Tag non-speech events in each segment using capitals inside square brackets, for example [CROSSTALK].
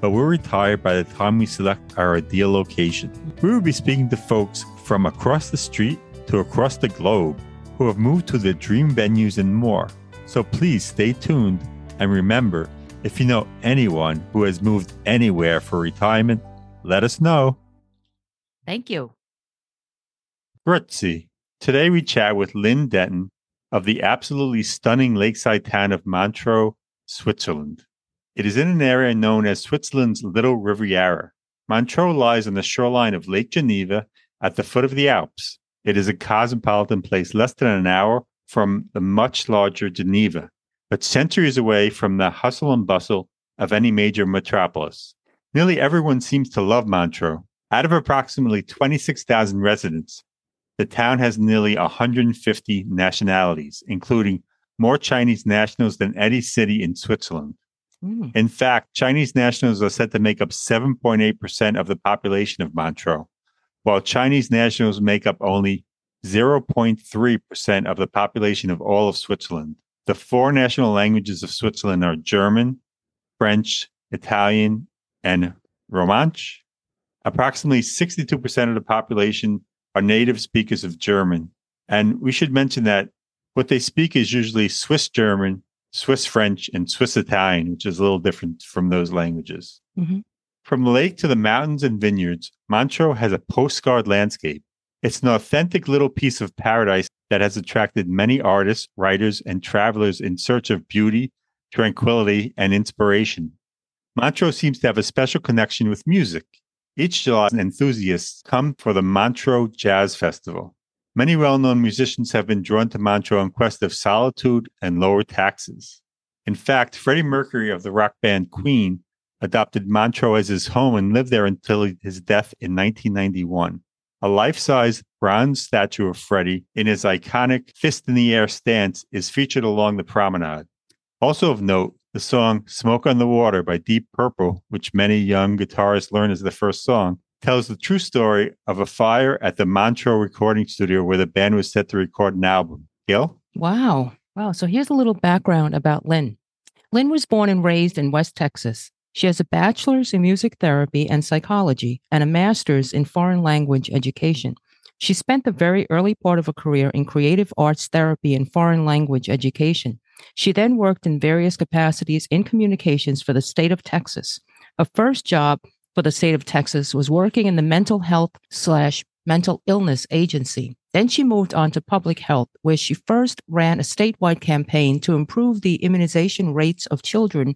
but we'll retire by the time we select our ideal location. We will be speaking to folks from across the street to across the globe who have moved to their dream venues and more. So please stay tuned and remember if you know anyone who has moved anywhere for retirement, let us know. Thank you. Grüezi. Today we chat with Lynn Denton of the absolutely stunning lakeside town of Montreux, Switzerland. It is in an area known as Switzerland's Little Riviera. Montreux lies on the shoreline of Lake Geneva at the foot of the Alps. It is a cosmopolitan place less than an hour from the much larger Geneva, but centuries away from the hustle and bustle of any major metropolis. Nearly everyone seems to love Montreux. Out of approximately 26,000 residents, the town has nearly 150 nationalities, including more Chinese nationals than any city in Switzerland. Mm. In fact, Chinese nationals are said to make up 7.8% of the population of Montreux, while Chinese nationals make up only 0.3% of the population of all of Switzerland. The four national languages of Switzerland are German, French, Italian, and Romansh. Approximately 62% of the population are native speakers of German. And we should mention that what they speak is usually Swiss German Swiss French, and Swiss Italian, which is a little different from those languages. Mm-hmm. From the lake to the mountains and vineyards, Montreux has a postcard landscape. It's an authentic little piece of paradise that has attracted many artists, writers, and travelers in search of beauty, tranquility, and inspiration. Montreux seems to have a special connection with music. Each July, enthusiasts come for the Montreux Jazz Festival. Many well known musicians have been drawn to Montreux in quest of solitude and lower taxes. In fact, Freddie Mercury of the rock band Queen adopted Montreux as his home and lived there until his death in 1991. A life size bronze statue of Freddie in his iconic fist in the air stance is featured along the promenade. Also of note, the song Smoke on the Water by Deep Purple, which many young guitarists learn as the first song, tells the true story of a fire at the Montreux recording studio where the band was set to record an album. Gil? Wow. Wow. So here's a little background about Lynn. Lynn was born and raised in West Texas. She has a bachelor's in music therapy and psychology and a master's in foreign language education. She spent the very early part of her career in creative arts therapy and foreign language education. She then worked in various capacities in communications for the state of Texas. Her first job for the state of Texas was working in the mental health slash mental illness agency. Then she moved on to public health, where she first ran a statewide campaign to improve the immunization rates of children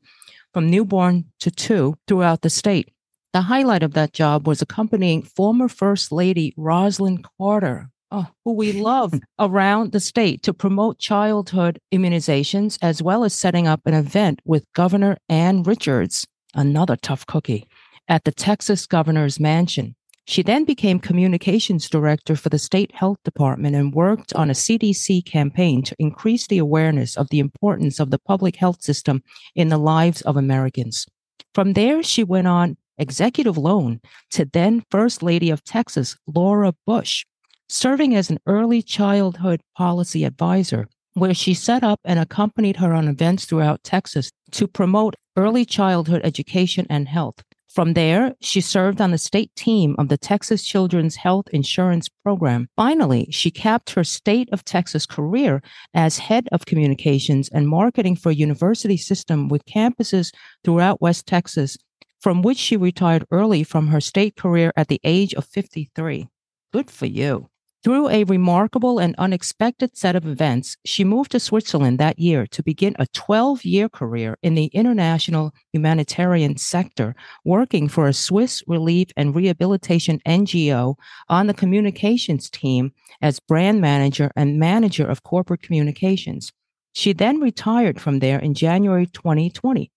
from newborn to two throughout the state. The highlight of that job was accompanying former First Lady Rosalynn Carter, oh, who we [LAUGHS] love, around the state to promote childhood immunizations, as well as setting up an event with Governor Ann Richards, another tough cookie, at the Texas governor's mansion. She then became communications director for the state health department and worked on a CDC campaign to increase the awareness of the importance of the public health system in the lives of Americans. From there, she went on executive loan to then First Lady of Texas, Laura Bush, serving as an early childhood policy advisor, where she set up and accompanied her on events throughout Texas to promote early childhood education and health. From there, she served on the state team of the Texas Children's Health Insurance Program. Finally, she capped her state of Texas career as head of communications and marketing for a university system with campuses throughout West Texas, from which she retired early from her state career at the age of 53. Good for you. Through a remarkable and unexpected set of events, she moved to Switzerland that year to begin a 12 year career in the international humanitarian sector, working for a Swiss relief and rehabilitation NGO on the communications team as brand manager and manager of corporate communications. She then retired from there in January 2020.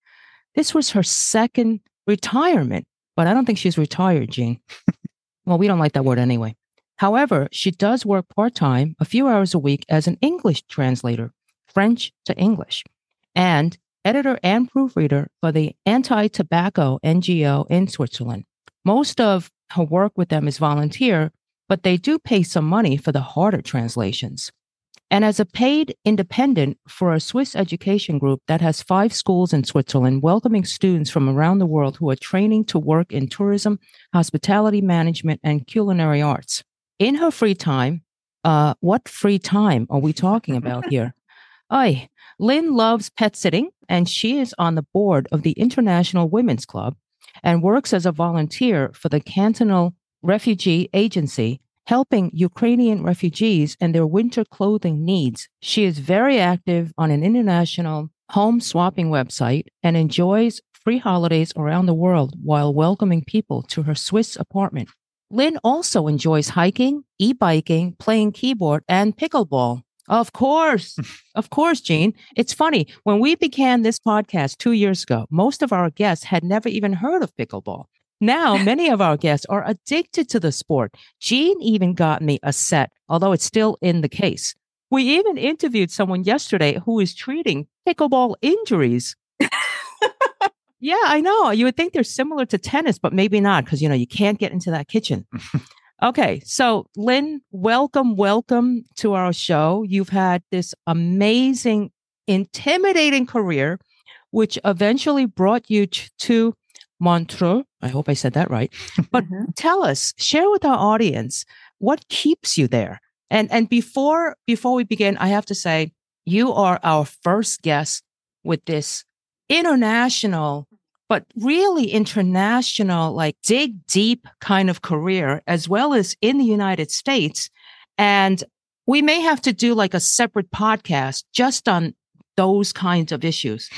This was her second retirement, but I don't think she's retired, Gene. [LAUGHS] well, we don't like that word anyway. However, she does work part time, a few hours a week, as an English translator, French to English, and editor and proofreader for the anti tobacco NGO in Switzerland. Most of her work with them is volunteer, but they do pay some money for the harder translations. And as a paid independent for a Swiss education group that has five schools in Switzerland, welcoming students from around the world who are training to work in tourism, hospitality management, and culinary arts in her free time, uh, what free time are we talking about [LAUGHS] here? Aye, Lynn loves pet sitting, and she is on the board of the International Women's Club and works as a volunteer for the Cantonal Refugee Agency, helping Ukrainian refugees and their winter clothing needs. She is very active on an international home swapping website and enjoys free holidays around the world while welcoming people to her Swiss apartment. Lynn also enjoys hiking, e biking, playing keyboard, and pickleball. Of course. [LAUGHS] of course, Gene. It's funny. When we began this podcast two years ago, most of our guests had never even heard of pickleball. Now, [LAUGHS] many of our guests are addicted to the sport. Gene even got me a set, although it's still in the case. We even interviewed someone yesterday who is treating pickleball injuries. [LAUGHS] Yeah, I know. You would think they're similar to tennis, but maybe not because, you know, you can't get into that kitchen. [LAUGHS] okay. So, Lynn, welcome, welcome to our show. You've had this amazing, intimidating career, which eventually brought you to Montreux. I hope I said that right. But mm-hmm. tell us, share with our audience what keeps you there. And and before before we begin, I have to say you are our first guest with this international, but really international, like dig deep kind of career, as well as in the United States. And we may have to do like a separate podcast just on those kinds of issues.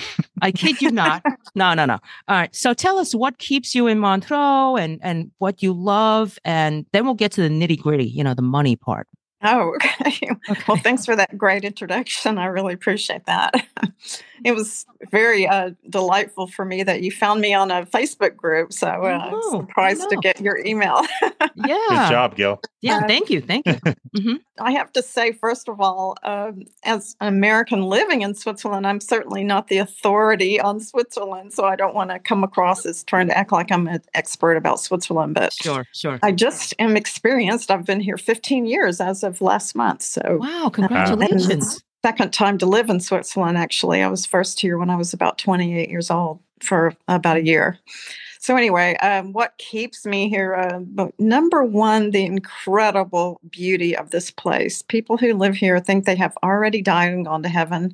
I kid you not. [LAUGHS] No, no, no. All right. So tell us what keeps you in Montreux and, and what you love. And then we'll get to the nitty gritty, you know, the money part. Oh, okay. [LAUGHS] okay. Well, thanks for that great introduction. I really appreciate that. [LAUGHS] it was very uh, delightful for me that you found me on a Facebook group. So uh, oh, I'm surprised to get your email. [LAUGHS] yeah. Good job, Gil. Yeah. Uh, thank you. Thank you. Mm-hmm. I have to say, first of all, um, as an American living in Switzerland, I'm certainly not the authority on Switzerland. So I don't want to come across as trying to act like I'm an expert about Switzerland. But sure, sure. I just am experienced. I've been here 15 years as of last month. So wow, congratulations second time to live in Switzerland, actually. I was first here when I was about 28 years old for about a year. So, anyway, um, what keeps me here? Uh, number one, the incredible beauty of this place. People who live here think they have already died and gone to heaven.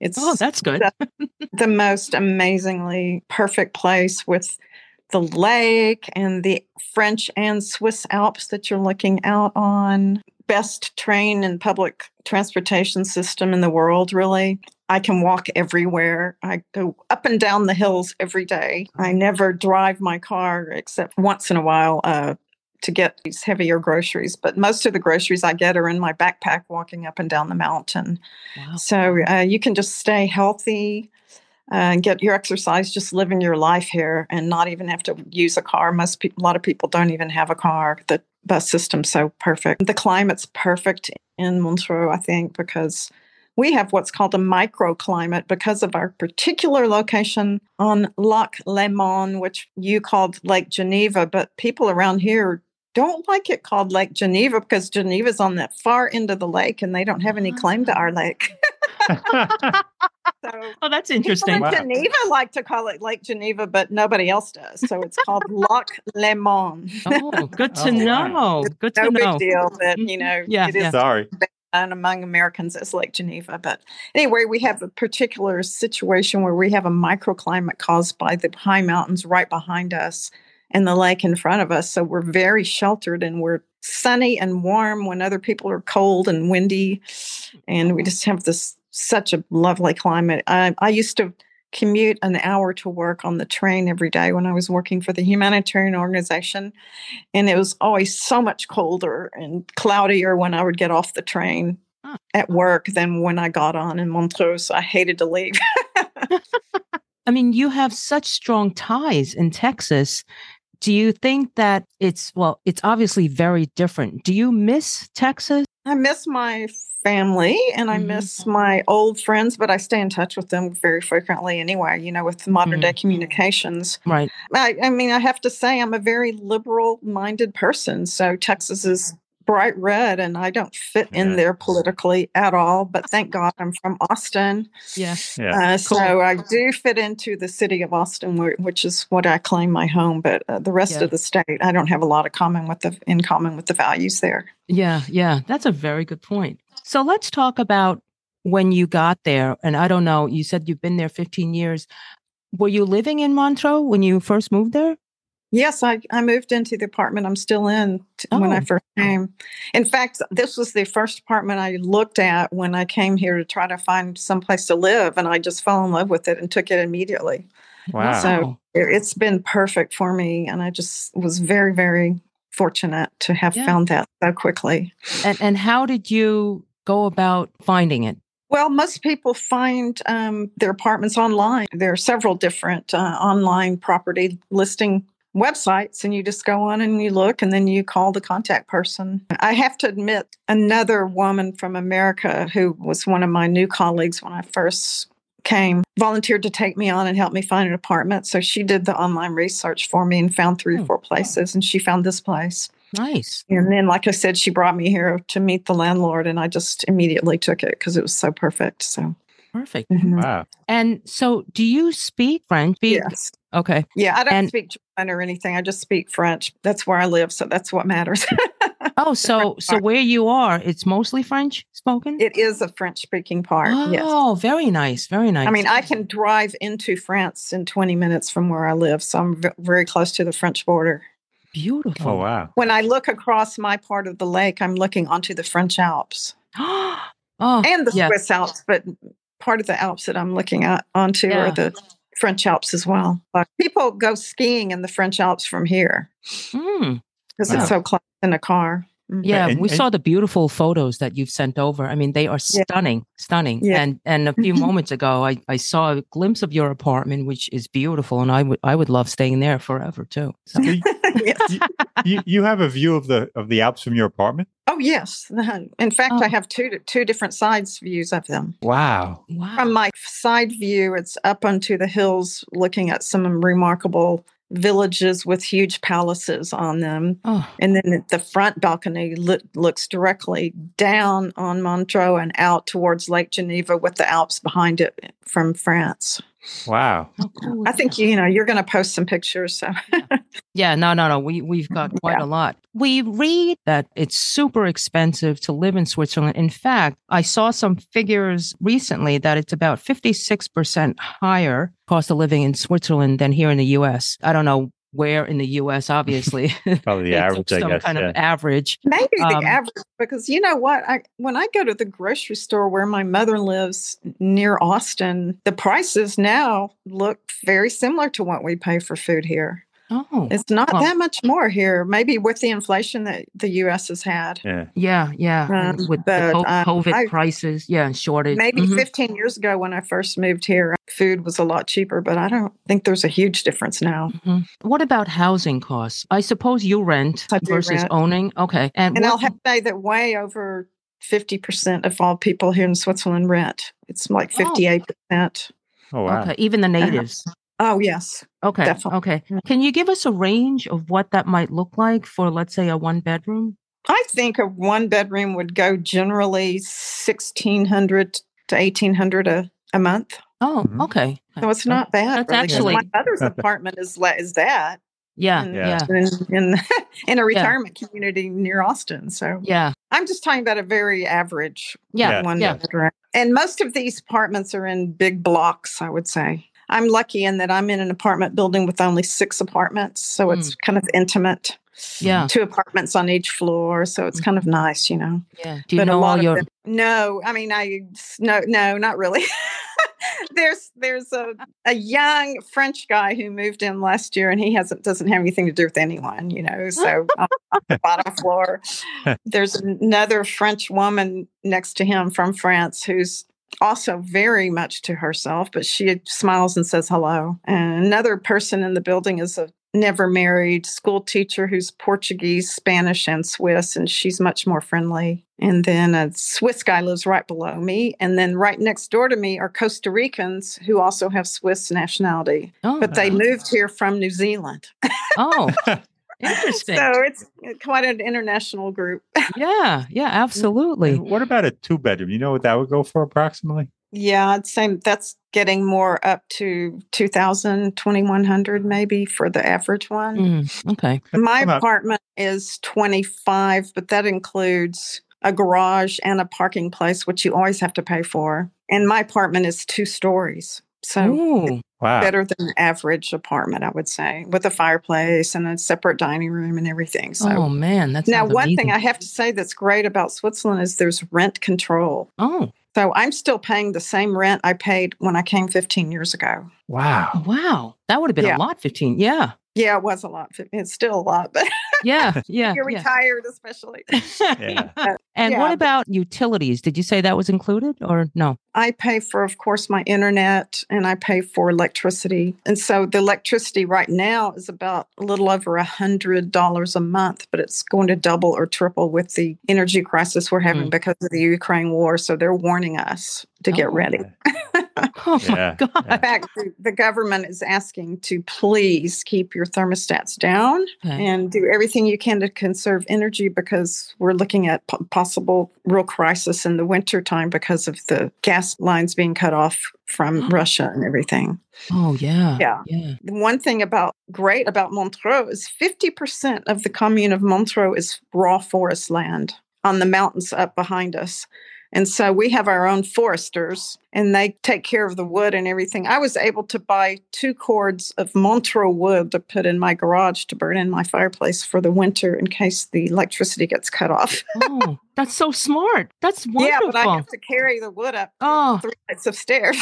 It's oh, that's good. the, the most amazingly perfect place with the lake and the French and Swiss Alps that you're looking out on best train and public transportation system in the world, really. I can walk everywhere. I go up and down the hills every day. I never drive my car except once in a while uh, to get these heavier groceries. But most of the groceries I get are in my backpack walking up and down the mountain. Wow. So uh, you can just stay healthy and uh, get your exercise, just living your life here and not even have to use a car. Most people, a lot of people don't even have a car. The bus system so perfect. The climate's perfect in Montreux, I think, because we have what's called a microclimate because of our particular location on Lac Léman, which you called Lake Geneva, but people around here don't like it called Lake Geneva because Geneva's on that far end of the lake and they don't have any oh, claim to our lake. [LAUGHS] [LAUGHS] so [LAUGHS] oh, that's interesting. People in wow. Geneva like to call it Lake Geneva, but nobody else does. So it's called Lac Léman. oh, [LAUGHS] good to oh, know. Wow. Good to no know. big deal that, you mm-hmm. know, yeah, it is yeah. sorry. And among Americans as Lake Geneva. But anyway, we have a particular situation where we have a microclimate caused by the high mountains right behind us and the lake in front of us. So we're very sheltered and we're sunny and warm when other people are cold and windy. And we just have this such a lovely climate. I, I used to commute an hour to work on the train every day when I was working for the humanitarian organization. And it was always so much colder and cloudier when I would get off the train at work than when I got on in Montreux. So I hated to leave. [LAUGHS] [LAUGHS] I mean, you have such strong ties in Texas do you think that it's, well, it's obviously very different. Do you miss Texas? I miss my family and I mm-hmm. miss my old friends, but I stay in touch with them very frequently anyway, you know, with modern mm-hmm. day communications. Right. I, I mean, I have to say, I'm a very liberal minded person. So Texas is bright red and I don't fit yeah. in there politically at all. But thank God I'm from Austin. Yeah. yeah. Uh, cool. So I do fit into the city of Austin, which is what I claim my home. But uh, the rest yeah. of the state, I don't have a lot of common with the in common with the values there. Yeah, yeah, that's a very good point. So let's talk about when you got there. And I don't know, you said you've been there 15 years. Were you living in Montreux when you first moved there? Yes, I, I moved into the apartment I'm still in oh. when I oh. first came. In fact, this was the first apartment I looked at when I came here to try to find some place to live, and I just fell in love with it and took it immediately. Wow. So it's been perfect for me, and I just was very, very fortunate to have yeah. found that so quickly. And, and how did you go about finding it? Well, most people find um, their apartments online. There are several different uh, online property listing websites and you just go on and you look and then you call the contact person. I have to admit, another woman from America who was one of my new colleagues when I first came volunteered to take me on and help me find an apartment. So she did the online research for me and found three or oh, four places and she found this place. Nice. And then, like I said, she brought me here to meet the landlord and I just immediately took it because it was so perfect. So perfect. Mm-hmm. Wow. And so, do you speak French? Yes. Okay. Yeah, I don't and, speak German or anything. I just speak French. That's where I live, so that's what matters. oh, so so [LAUGHS] where you are, it's mostly French spoken? It is a French speaking part. Oh, yes. very nice. Very nice. I mean, I can drive into France in 20 minutes from where I live, so I'm v- very close to the French border. Beautiful. Oh, wow. When I look across my part of the lake, I'm looking onto the French Alps. [GASPS] oh, and the yes. Swiss Alps, but part of the Alps that I'm looking at onto yeah. are the French Alps as well. But people go skiing in the French Alps from here because mm. wow. it's so close in a car. Mm-hmm. Yeah, and, we and, saw the beautiful photos that you've sent over. I mean, they are stunning, yeah. stunning. Yeah. And and a few [LAUGHS] moments ago, I, I saw a glimpse of your apartment, which is beautiful, and I would I would love staying there forever too. So. [LAUGHS] you, you, you have a view of the of the Alps from your apartment. Oh yes, [LAUGHS] in fact, oh. I have two two different sides views of them. Wow. wow! From my side view, it's up onto the hills, looking at some remarkable villages with huge palaces on them. Oh. And then the front balcony lo- looks directly down on Montreux and out towards Lake Geneva with the Alps behind it from France. Wow. Oh, cool I think you know you're going to post some pictures. So. yeah, no, no, no. We we've got [LAUGHS] quite yeah. a lot. We read that it's super expensive to live in Switzerland. In fact, I saw some figures recently that it's about 56% higher cost of living in Switzerland than here in the US. I don't know where in the U.S. Obviously, [LAUGHS] Probably the [LAUGHS] They took average, I some guess. kind yeah. of average. Maybe the Um, average, because you know what? I when I go to the grocery store where my mother lives near Austin, the prices now look very similar to what we pay for food here. Oh, It's not Well- that much more here. Maybe with the inflation that the U.S. has had. yeah. yeah, yeah. Um, with the but, co- um, COVID I- prices, yeah, and shortage. Maybe Mhm. 15 years ago when I first moved here, food was a lot cheaper, but I don't think there's a huge difference now. Mhm. What about housing costs? I suppose you rent versus rent. owning. Okay, and, And what, I'll have to say that way over 50% of all people here in Switzerland rent. It's like Oh. 58%. Oh, wow. okay, even the natives. Oh, yes. Okay, Definitely. okay. Can you give us a range of what that might look like for, let's say, a one bedroom? I think a one bedroom would go generally 1600 to 1800 a, a month. Oh, Mhm. okay. So it's not bad. That's really, 'cause actually- my mother's [LAUGHS] apartment is la- is that Yeah, in, yeah, Yeah. yeah, in, in, [LAUGHS] in a retirement community near Austin. So yeah, I'm just talking about a very average yeah, one yeah. bedroom. And most of these apartments are in big blocks, I would say. I'm lucky in that I'm in an apartment building with only six apartments. So it's mm. kind of intimate. Yeah. Two apartments on each floor. So it's mm. kind of nice, you know. yeah. Do you but know all your? them- no, I mean, I no, no, not really. [LAUGHS] there's there's a, a young French guy who moved in last year, and he hasn't doesn't have anything to do with anyone, you know. So [LAUGHS] on the bottom floor, [LAUGHS] there's another French woman next to him from France who's also very much to herself, but she smiles and says hello. And another person in the building is a never married school teacher who's Portuguese, Spanish, and Swiss, and she's much more friendly. And then a Swiss guy lives right below me. And then right next door to me are Costa Ricans who also have Swiss nationality, Oh, but they oh. moved here from New Zealand. oh, [LAUGHS] interesting. So it's quite an international group. [LAUGHS] yeah, yeah, absolutely. And what about a two bedroom? You know what that would go for approximately? Yeah, I'd say that's getting more up to 2000, 2100 maybe for the average one. Mm, okay. My apartment is 25, but that includes a garage and a parking place, which you always have to pay for. And my apartment is two stories. So Wow. better than average apartment, I would say, with a fireplace and a separate dining room and everything. So oh man, that's now one thing I have to say that's great about Switzerland is there's rent control. Oh, So I'm still paying the same rent I paid when I came 15 years ago. Wow. wow, that would have been Yeah. a lot. Fifteen. Yeah, Yeah, it was a lot. It's still a lot, but [LAUGHS] yeah, [LAUGHS] yeah. you're yeah. retired, especially. [LAUGHS] Yeah. and Yeah, what about utilities? Did you say that was included or no? I pay for, of course, my internet and I pay for electricity. And so the electricity right now is about a little over a hundred dollars a month, but it's going to double or triple with the energy crisis we're having Mm. because of the Ukraine war. So they're warning us to Oh. get ready. Oh Yeah, my god. In fact, the, the government is asking to please keep your thermostats down Okay. and do everything you can to conserve energy because we're looking at p- possible real crisis in the winter time because of the gas lines being cut off from [GASPS] Russia and everything. Oh yeah. Yeah. Yeah. The one thing about great about Montreux is 50% of the commune of Montreux is raw forest land on the mountains up behind us. And so we have our own foresters and they take care of the wood and everything. I was able to buy two cords of Montreux wood to put in my garage to burn in my fireplace for the winter in case the electricity gets cut off. Oh, that's so smart. That's wonderful. Yeah, but I have to carry the wood up Oh. three flights of stairs.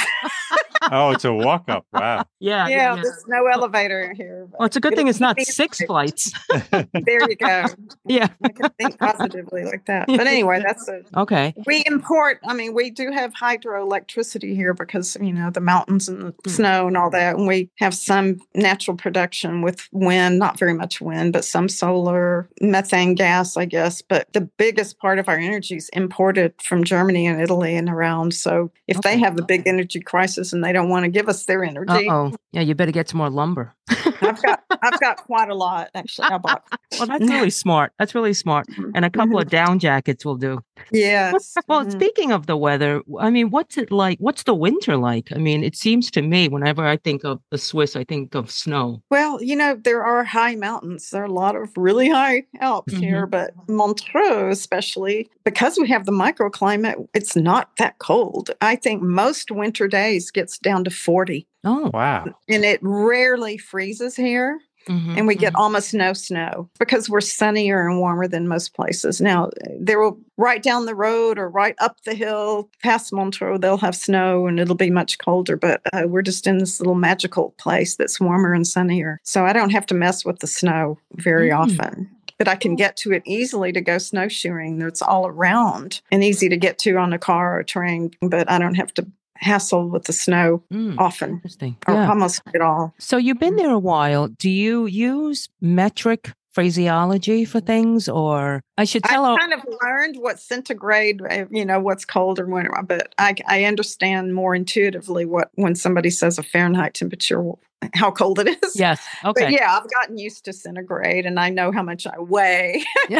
Oh, it's a walk up. Wow. [LAUGHS] yeah. yeah, there's no elevator here. Well, it's a good thing it's not It'll keep me six flights. [LAUGHS] There you go. [LAUGHS] Yeah. I can think positively like that. But anyway, that's a Okay. we import. I mean, we do have hydroelectricity here because you know the mountains and the Hmm. snow and all that, and we have some natural production with wind. Not very much wind, but some solar, methane gas, I guess. But the biggest part of our energy is imported from Germany and Italy and around. So if Okay. they have a big energy crisis and they don't want to give us their energy, oh. Yeah, you better get some more lumber. I've got I've got [LAUGHS] quite a lot actually. I bought. Well, that's really smart. That's really smart. [LAUGHS] Mm-hmm. And a couple mm-hmm. of down jackets will do. Yes. [LAUGHS] Well, Mhm. speaking of the weather, I mean, what's it like? What's the winter like? I mean, it seems to me whenever I think of the Swiss, I think of snow. Well, you know, there are high mountains. There are a lot of really high Alps here, but Montreux, especially because we have the microclimate, it's not that cold. I think most winter days gets down to 40 Oh, Wow. and it rarely freezes here. Mhm, and we get mhm. almost no snow because we're sunnier and warmer than most places. Now, there will right down the road or right up the hill past Montreux, they'll have snow and it'll be much colder, but uh, we're just in this little magical place that's warmer and sunnier. So I don't have to mess with the snow very Mm. often. But I can get to it easily to go snowshoeing. It's all around and easy to get to on a car or train, but I don't have to hassle with the snow Mm, often interesting. or Yeah. almost at all. So you've been there a while. Do you use metric phraseology for things, or I should tell I kind of learned what centigrade, uh, you know, what's cold or when, but I, I understand more intuitively what when somebody says a Fahrenheit temperature, how cold it is. yes, But okay, yeah, I've gotten used to centigrade, and I know how much I weigh. [LAUGHS]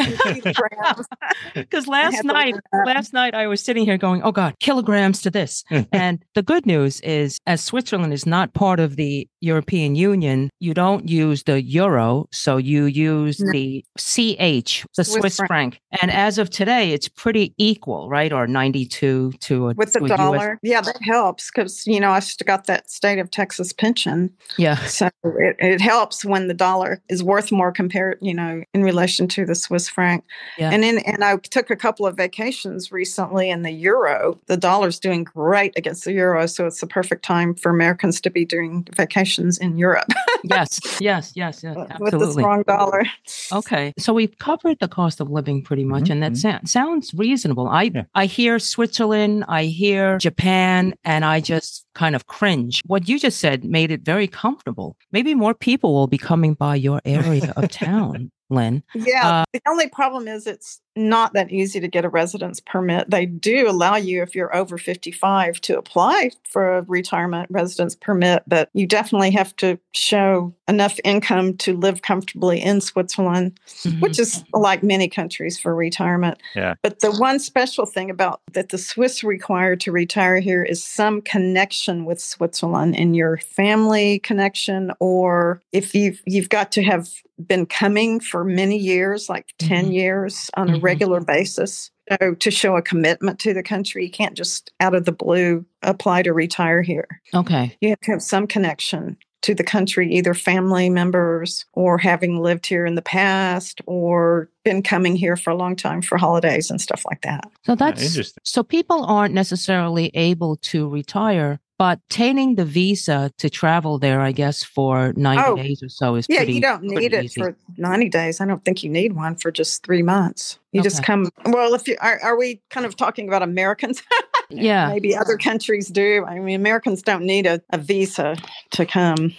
Because [LAUGHS] last night, last night I was sitting here going, "Oh God, kilograms to this." Mm-hmm. and the good news is, as Switzerland is not part of the European Union, you don't use the euro, so you use No. the CH, the Swiss Swiss, franc. franc. And as of today, it's pretty equal, right? Or ninety-two to a with the a US dollar. Yeah, that helps because you know I still got that state of Texas pension, Yeah. so it, it helps when the dollar is worth more compared, you know, in relation to the Swiss franc. Yeah. And then and I took a couple of vacations recently in the euro. The dollar's doing great against the euro, so it's the perfect time for Americans to be doing vacations in Europe [LAUGHS] yes, yes, yes, yes, with the strong dollar. Okay, so we've covered the cost of living pretty much, Mhm, and that mhm. sa- sounds reasonable. I Yeah. I hear Switzerland, I hear Japan, and I just kind of cringe. What you just said made it very comfortable. Maybe more people will be coming by your area of town, [LAUGHS] Lynn. Yeah, Uh, the only problem is it's not that easy to get a residence permit. They do allow you, if you're over 55, to apply for a retirement residence permit, but you definitely have to show enough income to live comfortably in Switzerland, which is like many countries for retirement. Yeah. But the one special thing about that the Swiss require to retire here is some connection with Switzerland in your family connection, or if you've you've got to have been coming for many years, like 10 Mhm. years on a. Mm-hmm. regular basis. So to show a commitment to the country, you can't just out of the blue apply to retire here. okay. You have to have some connection to the country, either family members or having lived here in the past or been coming here for a long time for holidays and stuff like that. So Yeah, that's interesting. so people aren't necessarily able to retire, but obtaining the visa to travel there, I guess, for ninety Oh, days or so is Yeah, pretty. you don't need it easy. for 90 days. I don't think you need one for just three months. You just come. Well, if you are, are we kind of talking about Americans? [LAUGHS] Yeah. Maybe other countries do. I mean, Americans don't need a, a visa to come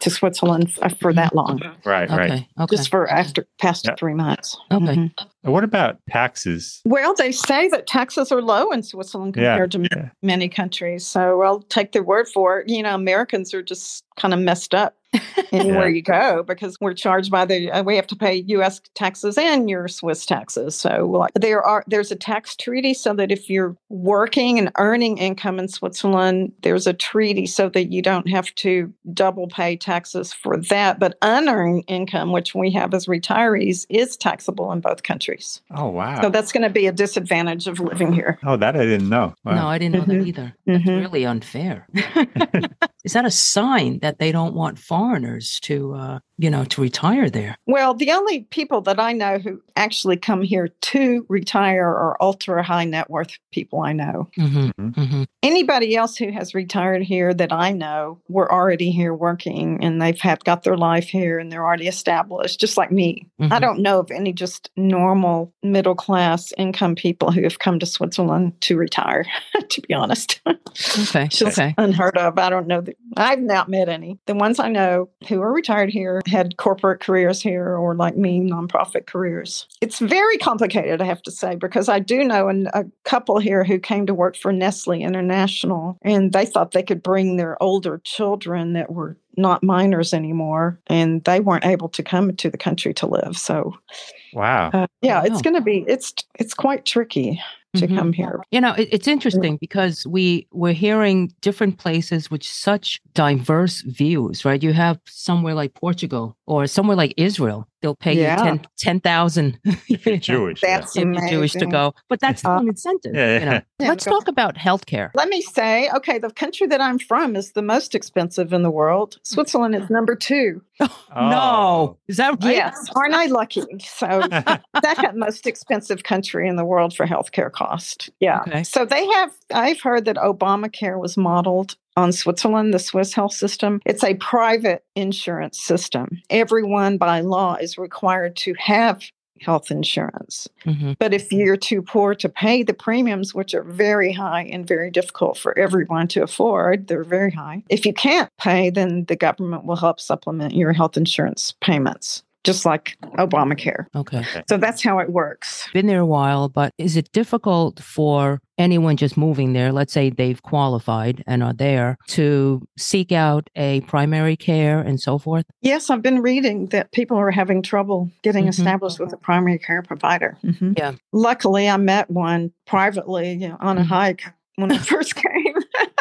to Switzerland for that long, Right, right. Okay. Okay. just for after past Yeah. three months. Okay. Mhm. What about taxes? Well, they say that taxes are low in Switzerland Yeah, compared to yeah. many countries. So I'll take their word for it. You know, Americans are just kind of messed up anywhere Yeah. you go because we're charged by the uh, we have to pay U.S. taxes and your Swiss taxes. So like, there are there's a tax treaty so that if you're working and earning income in Switzerland, there's a treaty so that you don't have to double pay taxes for that. But unearned income, which we have as retirees, is taxable in both countries. Oh, wow. So that's going to be a disadvantage of living here. oh, that I didn't know. Wow. No, I didn't know that Mhm. either. That's Mhm. really unfair. [LAUGHS] Is that a sign that they don't want foreigners to, uh, you know, to retire there? Well, the only people that I know who actually come here to retire are ultra high net worth people I know. hmm Mhm. hmm Anybody else who has retired here that I know were already here working and they've had got their life here and they're already established, just like me. I Mhm. don't know of any just normal middle class income people who have come to Switzerland to retire, [LAUGHS] to be honest. Okay. It's just Okay. unheard of. I don't know. That, I've not met any. The ones I know who are retired here had corporate careers here or, like me, nonprofit careers. It's very complicated, I have to say, because I do know an, a couple here who came to work for Nestle International and they thought they could bring their older children that were not minors anymore and they weren't able to come to the country to live. So, Wow. uh, yeah, Wow. it's going to be, it's, it's quite tricky to Mhm. come here. You know, it, it's interesting because we we're hearing different places with such diverse views, right? You have somewhere like Portugal or somewhere like Israel they'll pay Yeah. you 10 10,000 [LAUGHS] If you're Jewish. yeah. That's if you're Jewish to go. But that's Uh, an incentive. Yeah, you know. yeah. Yeah, Let's go- talk about healthcare. Let me say, okay, the country that I'm from is the most expensive in the world. Switzerland is number two. [LAUGHS] No, Oh. is that right? Yes, aren't I lucky? So [LAUGHS] second most expensive country in the world for healthcare cost. Yeah. Okay. So they have. I've heard that Obamacare was modeled on Switzerland, the Swiss health system. It's a private insurance system. Everyone by law is required to have health insurance. Mhm. But if you're too poor to pay the premiums, which are very high and very difficult for everyone to afford, they're very high. If you can't pay, then the government will help supplement your health insurance payments, just like Obamacare. Okay. So that's how it works. Been there a while, but is it difficult for anyone just moving there? Let's say they've qualified and are there to seek out a primary care and so forth. Yes, I've been reading that people are having trouble getting Mhm. established with a primary care provider. Mhm. Yeah. Luckily, I met one privately you know, on a Mhm. hike when I [LAUGHS] first came.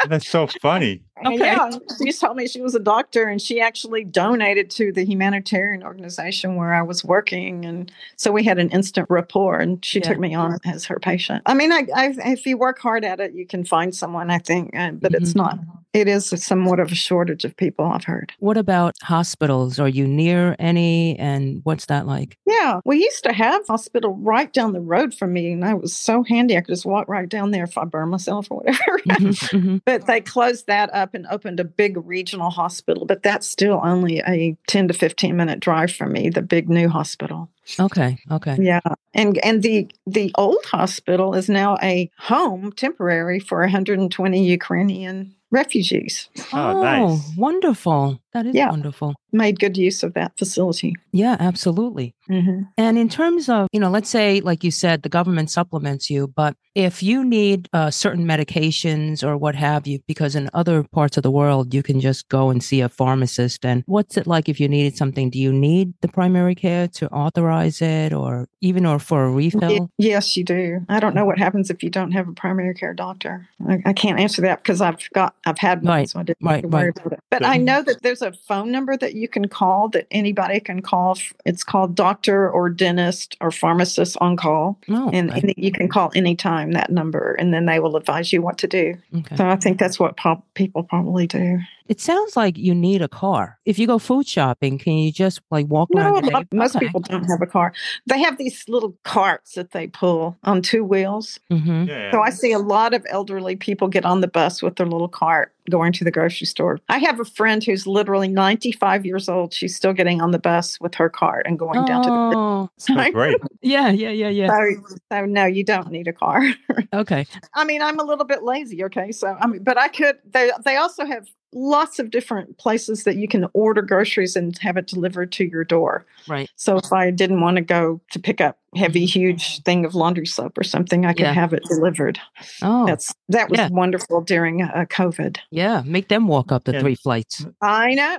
That's so funny. Okay. Yeah, she told me she was a doctor and she actually donated to the humanitarian organization where I was working. And so we had an instant rapport and she Yeah. took me on as her patient. I mean, I, I, if you work hard at it, you can find someone, I think, but it's Mhm. not, it is somewhat of a shortage of people, I've heard. What about hospitals? Are you near any? And what's that like? Yeah, we used to have a hospital right down the road from me, and I was so handy. I could just walk right down there if I burn myself or whatever. [LAUGHS] Mhm, [LAUGHS] mhm. but they closed that up and opened a big regional hospital. But that's still only a ten to fifteen minute drive from me. The big new hospital. Okay. Okay. Yeah, and and the the old hospital is now a home temporary for 120 Ukrainian refugees. Oh, oh, nice. wonderful. That is Yeah. wonderful. Made good use of that facility. Yeah, absolutely. hmm And in terms of, you know, let's say, like you said, the government supplements you, but if you need uh, certain medications or what have you, because in other parts of the world, you can just go and see a pharmacist. And what's it like if you needed something? Do you need the primary care to authorize it or even or for a refill? Yes, you do. I don't know what happens if you don't have a primary care doctor. I, I can't answer that because I've got I've had one, Right, so I didn't right, have to worry right. about it. But I know that there's a phone number that you can call that anybody can call. It's called doctor or dentist or pharmacist on call, No. and, okay. and you can call anytime that number, and then they will advise you what to do. okay. So I think that's what prob- people probably do. It sounds like you need a car. If you go food shopping, can you just like walk No, around? a and lot, take- most Okay. people don't have a car. They have these little carts that they pull on two wheels. Mhm. Yeah. So I see a lot of elderly people get on the bus with their little cart going to the grocery store. I have a friend who's literally 95 years old. She's still getting on the bus with her cart and going down to the Oh, so great. [LAUGHS] yeah, yeah, yeah, yeah. so, so no, you don't need a car. [LAUGHS] Okay. I mean, I'm a little bit lazy, okay? So I mean, but I could they they also have lots of different places that you can order groceries and have it delivered to your door. Right. So if I didn't want to go to pick up heavy huge thing of laundry soap or something, I could Yeah. have it delivered. Oh, That's that was Yeah. wonderful during uh, COVID. yeah. Make them walk up the Yeah. three flights. I know.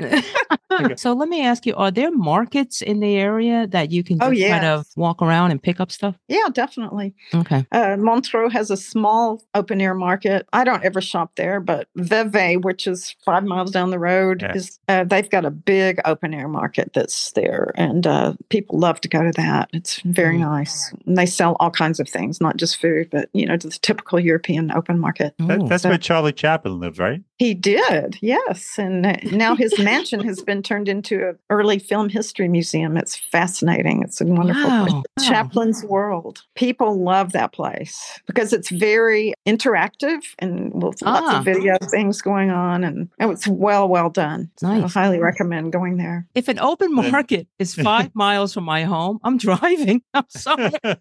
[LAUGHS] so let me ask you: Are there markets in the area that you can just Oh, kind of walk around and pick up stuff? Yeah, definitely. Okay. Uh, Montreux has a small open air market. I don't ever shop there, but Vevey, which is five miles down the road, Yeah. is uh, they've got a big open air market that's there, and uh, people love to go to that. It's very Mm. nice. And they sell all kinds of things, not just food, but you know, the typical European open market. That, that's so- where Charlie Chaplin lived, right? He did, yes, and uh, now his mansion has been turned into an early film history museum. It's fascinating. It's a wonderful place. Wow. Wow. Chaplin's World. People love that place because it's very interactive and with lots Ah. of video things going on, and oh, it's well, well done. So I Nice. highly recommend going there. If an open market is five [LAUGHS] miles from my home, I'm driving. [LAUGHS] I'm sorry. [LAUGHS]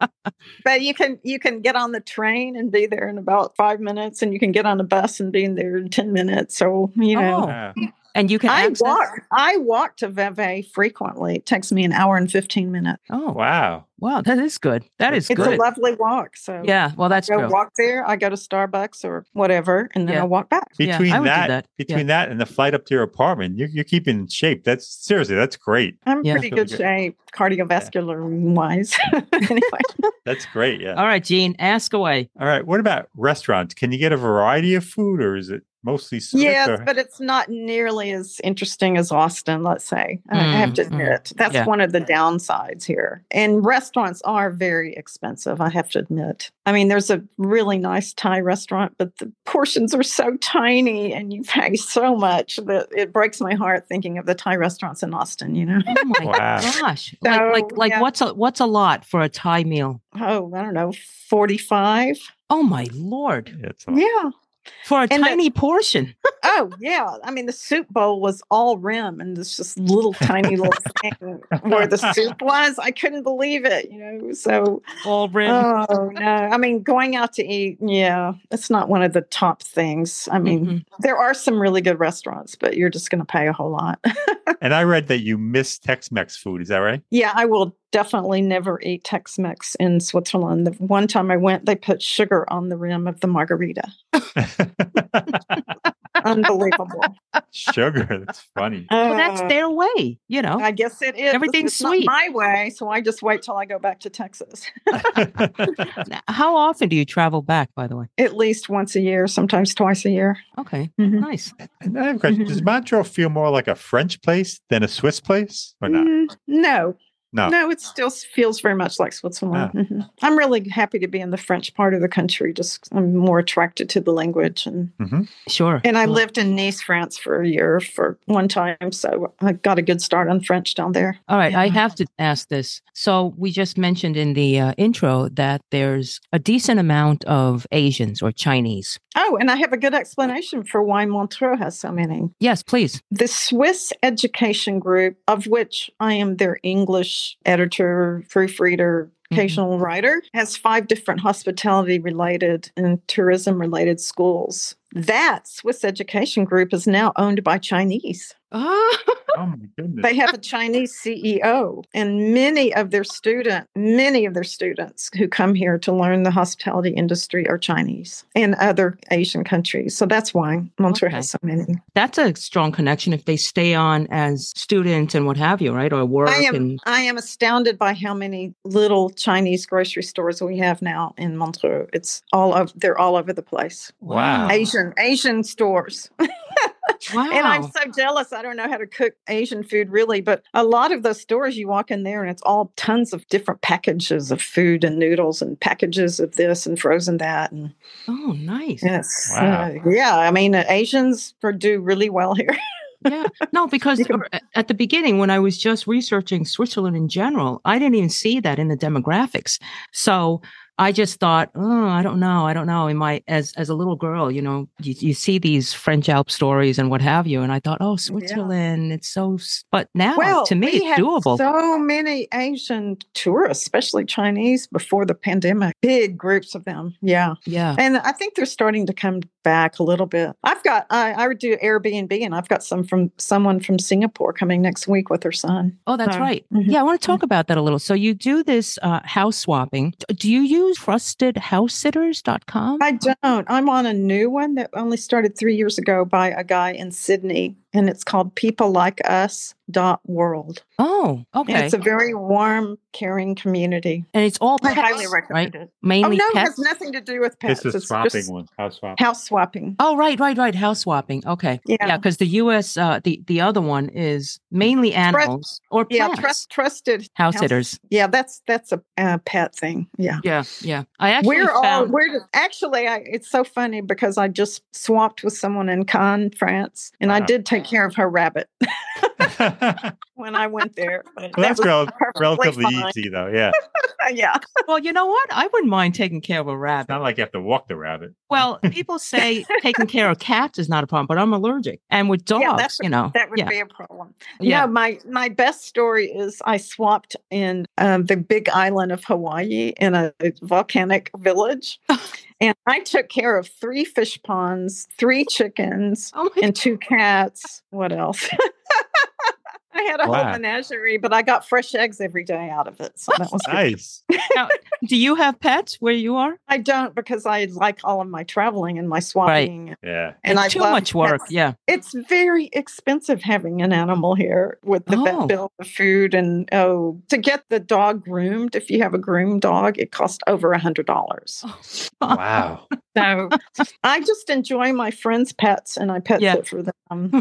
[LAUGHS] But you can you can get on the train and be there in about five minutes, and you can get on a bus and be in there in ten minutes. So you know. Oh. Yeah. And you can I access. walk. I walk to Vevey frequently. It takes me an hour and fifteen minutes. Oh, Wow. wow. That is good. That is It's good. a lovely walk. So yeah. Well, that's I go true. walk there. I go to Starbucks or whatever, and then Yeah. I walk back. Yeah, Between I would do that, that. Yeah. between that and the flight up to your apartment, you're, you're keeping in shape. That's seriously, that's great. I'm in Yeah. pretty good shape, cardiovascular wise. [LAUGHS] anyway, [LAUGHS] That's great. Yeah. All right, Gene, ask away. All right. What about restaurants? Can you get a variety of food or is it mostly Zurich. Yes, or- but it's not nearly as interesting as Austin, let's say. I I have to Mm, mm, admit. That's yeah. one of the downsides here. And restaurants are very expensive, I have to admit. I mean, there's a really nice Thai restaurant, but the portions are so tiny and you pay so much that it breaks my heart thinking of the Thai restaurants in Austin, you know? Oh my [LAUGHS] Wow. gosh! like like like yeah. what's a what's a lot for a Thai meal? Oh, I don't know, 45. Oh my lord! Yeah, it's a lot. Yeah. For a And the- tiny portion. [LAUGHS] Oh yeah, I mean the soup bowl was all rim, and this just little tiny little thing where the soup [LAUGHS] was. I couldn't believe it, you know. So All rim. oh no, I mean going out to eat, yeah, it's not one of the top things. I mean, Mhm. there are some really good restaurants, but you're just going to pay a whole lot. [LAUGHS] And I read that you miss Tex-Mex food. Is that right? yeah, I will definitely never eat Tex-Mex in Switzerland. The one time I went, they put sugar on the rim of the margarita. Unbelievable. [LAUGHS] Sugar. That's funny. well, that's Uh, their way, you know. I guess it is. Everything's It's not sweet. my way, so I just wait till I go back to Texas. [LAUGHS] Now, How often do you travel back? By the way. At least once a year, sometimes twice a year. Okay, Mhm. nice. And I have a question. Does Montreux feel more like a French place than a Swiss place or not? Mm, no, No. no, it still feels very much like Switzerland. Mhm. I'm really happy to be in the French part of the country. Just I'm more attracted to the language, and Sure. and I Well, lived in Nice, France, for a year for one time, so I got a good start on French down there. All right, I have to ask this. So we just mentioned in the uh, intro that there's a decent amount of Asians or Chinese. Oh, and I have a good explanation for why Montreux has so many. Yes, please. The Swiss Education Group, of which I am their English editor, proofreader, mm-hmm. occasional writer, has five different hospitality related and tourism related schools. That Swiss Education Group is now owned by Chinese. Ah, Oh my goodness. They have a Chinese CEO, and many of their student, many of their students who come here to learn the hospitality industry are Chinese and other Asian countries. So that's why Montreux Okay. has so many. that's a strong connection if they stay on as students and what have you, right? Or work I am and I am astounded by how many little Chinese grocery stores we have now in Montreux. It's all of they're all over the place. Wow. Asian Asian stores. [LAUGHS] Wow. And I'm so jealous. I don't know how to cook Asian food really, but a lot of those stores you walk in there and it's all tons of different packages of food and noodles and packages of this and frozen that and oh, nice. yes. Wow. uh, yeah, I mean uh, Asians do really well here. yeah. No, [LAUGHS] because You can- a- at the beginning, when I was just researching Switzerland in general, I didn't even see that in the demographics. So I just thought, oh, I don't know, I don't know. In my as as a little girl, you know, you, you see these French Alp stories and what have you, and I thought, oh, Switzerland, it's so. But now, Well, to me, it's doable. So many Asian tourists, especially Chinese, before the pandemic. Big groups of them. Yeah, yeah. and I think they're starting to come back a little bit. I've got I, I would do Airbnb, and I've got some from someone from Singapore coming next week with her son. Oh, that's So, right. mhm. Yeah, I want to talk about that a little. So you do this uh, house swapping. Do you use trustedhousesitters.com? I don't. I'm on a new one that only started three years ago by a guy in Sydney, and it's called People Like Us dot world. Oh, And okay. it's a very warm, caring community. And it's all pets, I pets, highly recommend right? it. Oh Mainly no, it has nothing to do with pets. This is It's swapping just one. House swap. house swapping. Oh, right, right, right. House swapping. Okay. Yeah. Yeah, because the U.S. Uh, the the other one is mainly animals or Yeah, trust trusted house sitters. Yeah, that's that's a uh, pet thing. Yeah. Yeah, yeah. I actually we're all we're actually I, it's so funny because I just swapped with someone in Cannes, France, and I did take care of her rabbit [LAUGHS] [LAUGHS] when I went there. But Well, that's was rel- relatively fine. easy, though. Yeah. [LAUGHS] yeah. well, you know what? I wouldn't mind taking care of a It's rabbit. not like you have to walk the rabbit. Well, people say taking care of cats is not a problem, but I'm allergic. And with dogs, Yeah, that's- you know. That would yeah, be a problem. yeah. No, my my best story is I swapped in um, the big island of Hawaii in a volcanic village, [LAUGHS] and I took care of three fish ponds, three chickens, Oh and two cats. What else? [LAUGHS] [LAUGHS] I had a Wow. whole menagerie, but I got fresh eggs every day out of it, so that was good. Nice. [LAUGHS] Now, do you have pets where you are? I don't because I like all of my traveling and my swapping. Yeah. And It's I too much work. pets. Yeah. It's very expensive having an animal here with the Oh. vet bill, the food, and oh, to get the dog groomed. If you have a groomed dog, it costs over a hundred dollars. Oh, wow. [LAUGHS] so [LAUGHS] I just enjoy my friends' pets and I pet Yeah. sit for them.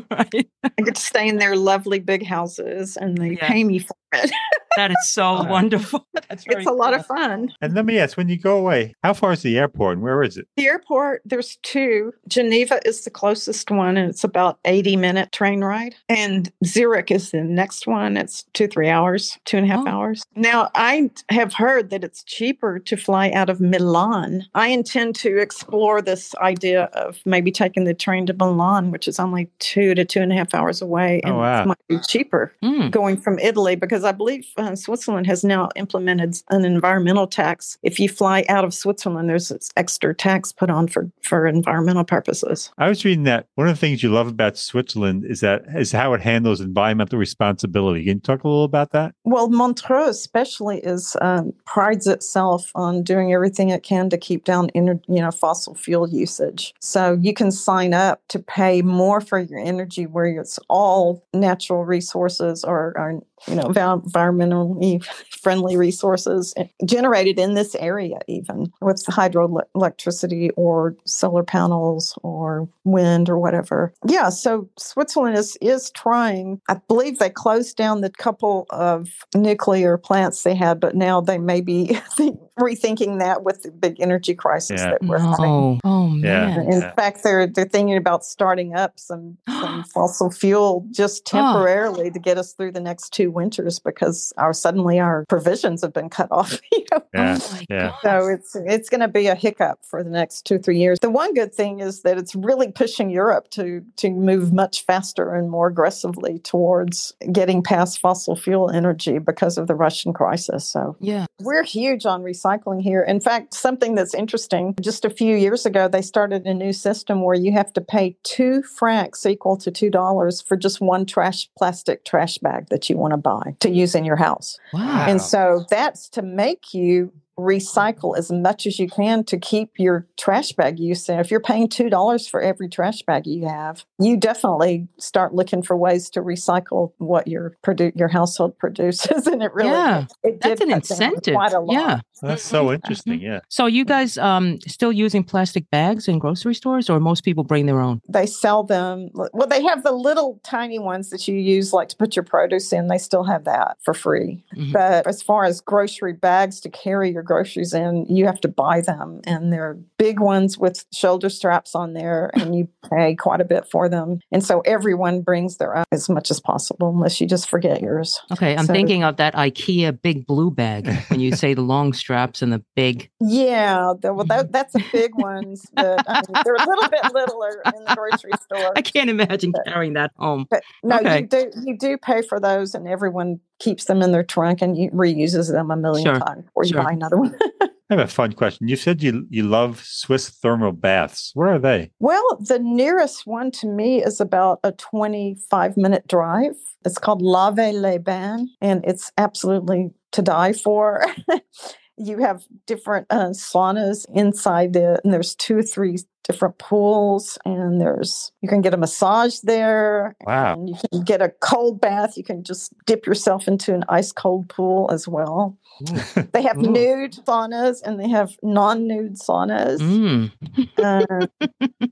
[LAUGHS] right. I get to stay in their lovely big houses and they Yeah. pay me for it. [LAUGHS] That is so Yeah. wonderful. [LAUGHS] That's very it's a lot of fun. And let me ask, when you go away, how far is the airport and where is it? The airport, there's two. Geneva is the closest one, and it's about 80 minute train ride. And Zurich is the next one. It's two, three hours, two and a half Oh. hours. Now, I have heard that it's cheaper to fly out of Milan. I intend to explore this idea of maybe taking the train to Milan, which is only two to two and a half hours away, Oh, and wow. it might be cheaper Mm. going from Italy because I believe uh, Switzerland has now implemented an environmental tax. If you fly out of Switzerland, there's this extra tax put on for for environmental purposes. I was reading that one of the things you love about Switzerland is that is how it handles environmental responsibility. Can you talk a little about that? Well, Montreux especially is um, prides itself on doing everything it can to keep down ener- you know fossil fuel usage. So you can sign up to pay more for your energy where it's all natural resources or, or you know envi- environmentally [LAUGHS] friendly resources eh, generated in this area, even with hydroelectricity or solar panels or wind or whatever. Yeah, so Switzerland is is trying. I believe they closed down the couple of nuclear plants they had, but now they may be [LAUGHS] rethinking that with the big energy crisis Yeah. that we're having. No. Oh Yeah. man. In Yeah. fact, they're they're thinking about starting up some [GASPS] some fossil fuel just Oh. temporarily to get us through the next two winters because our suddenly our provisions have been cut [LAUGHS] off. You know? Yeah. Oh my yeah. gosh. So it's it's going to be a hiccup for the next two three years. The one good thing is that it's really pushing Europe to to move much faster and more aggressively towards getting past fossil fuel energy because of the Russian crisis. So yeah. we're huge on recycling here. In fact, something that's interesting, just a few years ago, they started a new system where you have to pay two francs equal to $2 for just one trash plastic trash bag that you want to buy to use in your house. Wow. And so that's to make you recycle as much as you can to keep your trash bag use. And if you're paying two dollars for every trash bag you have, you definitely start looking for ways to recycle what your produ- your household produces. [LAUGHS] And it really Yeah. it That's an incentive. Quite a lot. Yeah. That's so interesting. Yeah. So you guys um still using plastic bags in grocery stores or most people bring their own? They sell them. Well, they have the little tiny ones that you use, like to put your produce in. They still have that for free. Mhm. But as far as grocery bags to carry your groceries in, you have to buy them. And they're big ones with shoulder straps on there, and you pay quite a bit for them. And so everyone brings their own as much as possible, unless you just forget yours. Okay, I'm So- thinking of that IKEA big blue bag when you say the long straps and the big. Yeah, the, well, that, [LAUGHS] that's a big ones, but I mean, they're a little bit littler in the grocery store. I can't imagine carrying that home. But no, Okay. you do you do pay for those, and everyone keeps them in their trunk and reuses them a million Sure. times before you Sure. buy another one. [LAUGHS] I have a fun question. You said you you love Swiss thermal baths. Where are they? well, the nearest one to me is about a 25 minute drive. It's called Lavey les Bains, and it's absolutely to die for. [LAUGHS] you have different uh, saunas inside it, and there's two or three different pools, and there's you can get a massage there. Wow. And you can get a cold bath. You can just dip yourself into an ice cold pool as well. [LAUGHS] They have Ooh. nude saunas and they have non-nude saunas. Mm. Uh,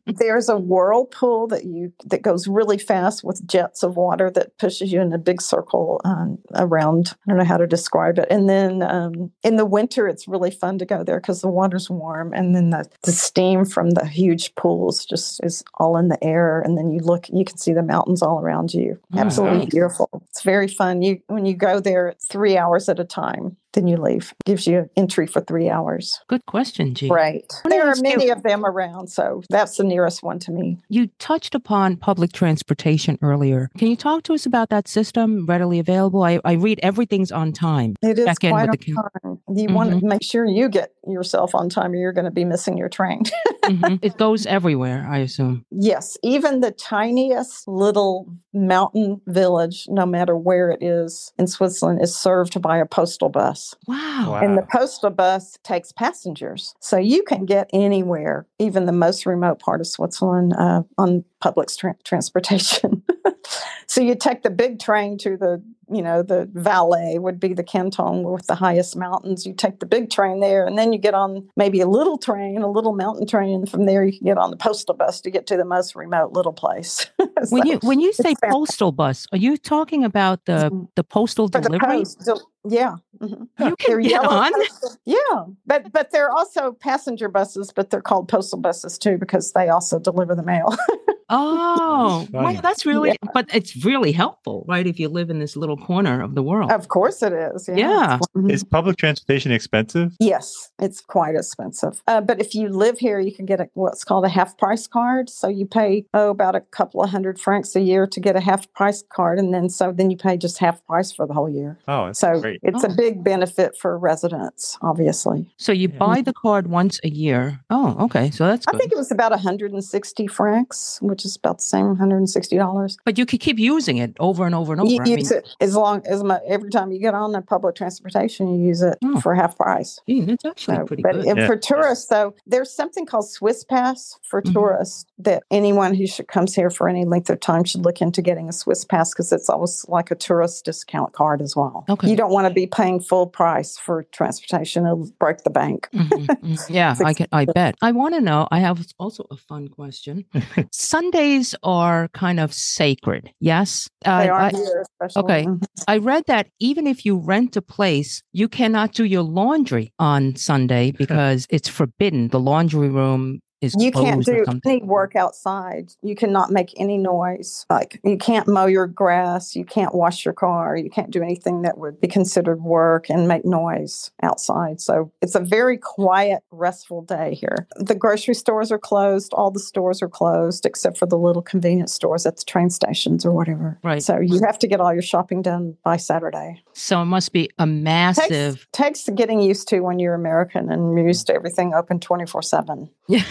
there's a whirlpool that you that goes really fast with jets of water that pushes you in a big circle um, around. I don't know how to describe it. And then um, in the winter, it's really fun to go there because the water's warm, and then the, the steam from the huge pools just is all in the air. And then you look, you can see the mountains all around you. Absolutely nice. beautiful. It's very fun. You when you go there, it's three hours at a time. Then you leave. Gives you an entry for three hours. Good question, G. Right. There are many of them around, so that's the nearest one to me. You touched upon public transportation earlier. Can you talk to us about that system readily available? I, I read everything's on time. It is quite with on the time. You want Mhm. to make sure you get yourself on time, or you're going to be missing your train. Mhm. [LAUGHS] It goes everywhere, I assume. yes, even the tiniest little mountain village, no matter where it is in Switzerland, is served by a postal bus. Wow. Wow. And the postal bus takes passengers. So you can get anywhere, even the most remote part of Switzerland, uh, on public tra- transportation. [LAUGHS] so you take the big train to the you know, the Valais would be the canton with the highest mountains. You take the big train there, and then you get on maybe a little train, a little mountain train, and from there you can get on the postal bus to get to the most remote little place. [LAUGHS] so when you when you say postal bus, are you talking about the Mhm. the postal for the delivery? post, del- yeah, mhm. You can They're get on. postal- yeah, but but they're also passenger buses, but they're called postal buses too because they also deliver the mail. [LAUGHS] Oh, That's wow, that's really, but it's really helpful, right? If you live in this little corner of the world. of course, it is. Yeah. Mhm. Is public transportation expensive? Yes, it's quite expensive. Uh, but if you live here, you can get a, what's called a half price card. So you pay oh about a couple of hundred francs a year to get a half price card, and then so then you pay just half price for the whole year. Oh, that's So great. it's Oh. a big benefit for residents, obviously. So you Yeah. buy the card once a year. Oh, okay. So that's I think it was about 160 francs, which is about the same, $160. but you could keep using it over and over and over. You I use mean, it as long as mu every time you get on the public transportation, you use it Oh. for half price. gee, that's actually So, pretty but good. if Yeah. for tourists, though, there's something called Swiss Pass for Mhm. tourists that anyone who should, comes here for any length of time should look into getting a Swiss Pass because it's almost like a tourist discount card as well. Okay. You don't want to be paying full price for transportation; it'll break the bank. Mhm, mhm. [LAUGHS] Yeah, I can. I bet. I want to know. I have also a fun question. [LAUGHS] Sundays are kind of sacred. Yes. They Uh, are I, here, especially. okay. Mhm. I read that even if you rent a place, you cannot do your laundry on Sunday [LAUGHS] because it's forbidden. The laundry room is You can't do any work outside. You cannot make any noise. Like you can't mow your grass. You can't wash your car. You can't do anything that would be considered work and make noise outside. So it's a very quiet, restful day here. The grocery stores are closed. All the stores are closed except for the little convenience stores at the train stations or whatever. Right. So you have to get all your shopping done by Saturday. So it must be a massive. Takes, takes getting used to when you're American and used to everything open 24 7. Yeah.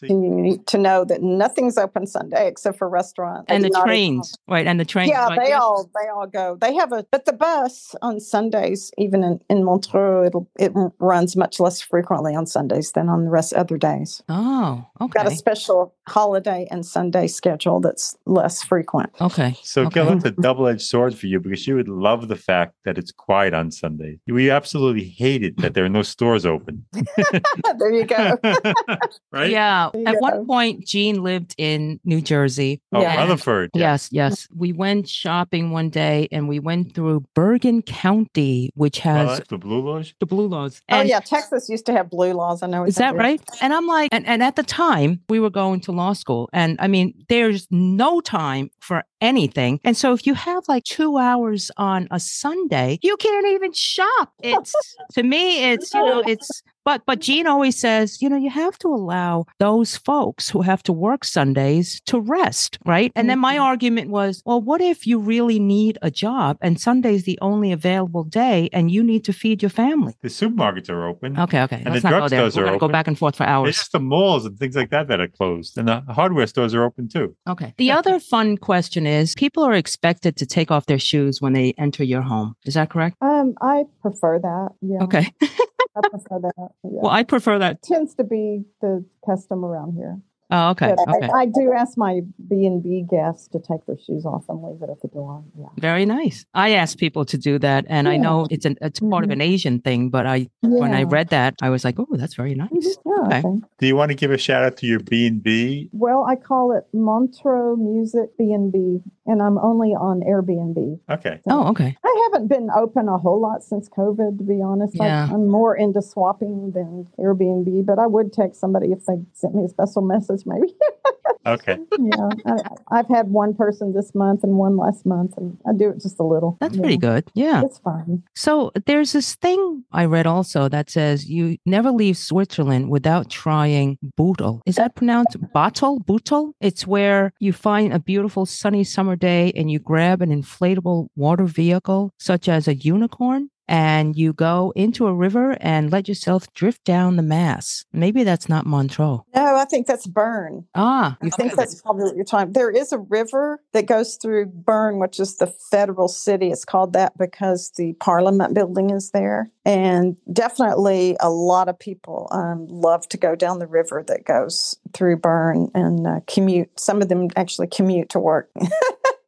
See, You need to know that nothing's open Sunday except for restaurants And the Not even- trains, right? And the trains. Yeah, they all they all go. They have a but the bus on Sundays, even in, in Montreux, it'll it runs much less frequently on Sundays than on the rest other days. Oh, okay. Got a special holiday and Sunday schedule that's less frequent. Okay. So, okay. Gil, that's a [LAUGHS] double edged sword for you because you would love the fact that it's quiet on Sunday. We absolutely hate it that there are no stores open. [LAUGHS] there you go. [LAUGHS] right? Yeah. There you At one point, Gene lived in New Jersey. Oh, Yeah. Rutherford. yeah. Yes, yes. We went shopping one day and we went through Bergen County, which Oh, has that's the Blue Laws. the blue laws. oh yeah, Texas used to have blue laws. I know. Is that right? And I'm like, and, and at the time we were going to law school. And I mean, there's no time for anything. And so if you have like two hours on a Sunday, you can't even shop. It's to me, it's you [LAUGHS] know, it's but but Gene always says, you know, you have to allow those folks who have to work Sundays to rest, right? And then my Mhm. argument was, well, what if you really need a job and Sunday's the only available day and you need to feed your family? The supermarkets are open. Okay, okay. And Let's the not go there. drugstores We're are gonna go back and forth for It's hours. just the malls and things like that that are closed. And the hardware stores are open too. Okay. The other fun question is people are expected to take off their shoes when they enter your home. Is that correct? Um, I prefer that. Yeah. Okay. [LAUGHS] I prefer that. Yeah. Well, I prefer that. tends to be the custom around here. Oh, okay. Okay. I, I do ask my B and B guests to take their shoes off and leave it at the door. Yeah. Very nice. I ask people to do that, and I know it's an it's part of an Asian thing, but I when I read that, I was like, oh, that's very nice. Mhm. Yeah, Okay. okay. Do you want to give a shout out to your B and B? Well, I call it Montreux Music B and B, and I'm only on Airbnb. Okay. Oh, okay. I haven't been open a whole lot since COVID, to be honest. I- Yeah. I'm more into swapping than Airbnb, but I would text somebody if they sent me a special message, maybe. [LAUGHS] Okay. [LAUGHS] yeah, I, I've had one person this month and one last month, and I do it just a little. That's Yeah. pretty good. Yeah. It's fine. So there's this thing I read also that says you never leave Switzerland without trying Bootle. Is that pronounced Bottle? Bootle? It's where you find a beautiful sunny summer day and you grab an inflatable water vehicle, such as a unicorn, and you go into a river and let yourself drift down the Mass. Maybe that's not Montreux. No, I think that's Bern. Ah, I think that's probably what you're talking. There is a river that goes through Bern, which is the federal city. It's called that because the Parliament building is there, and definitely a lot of people um, love to go down the river that goes through Bern and uh, commute. Some of them actually commute to work. [LAUGHS]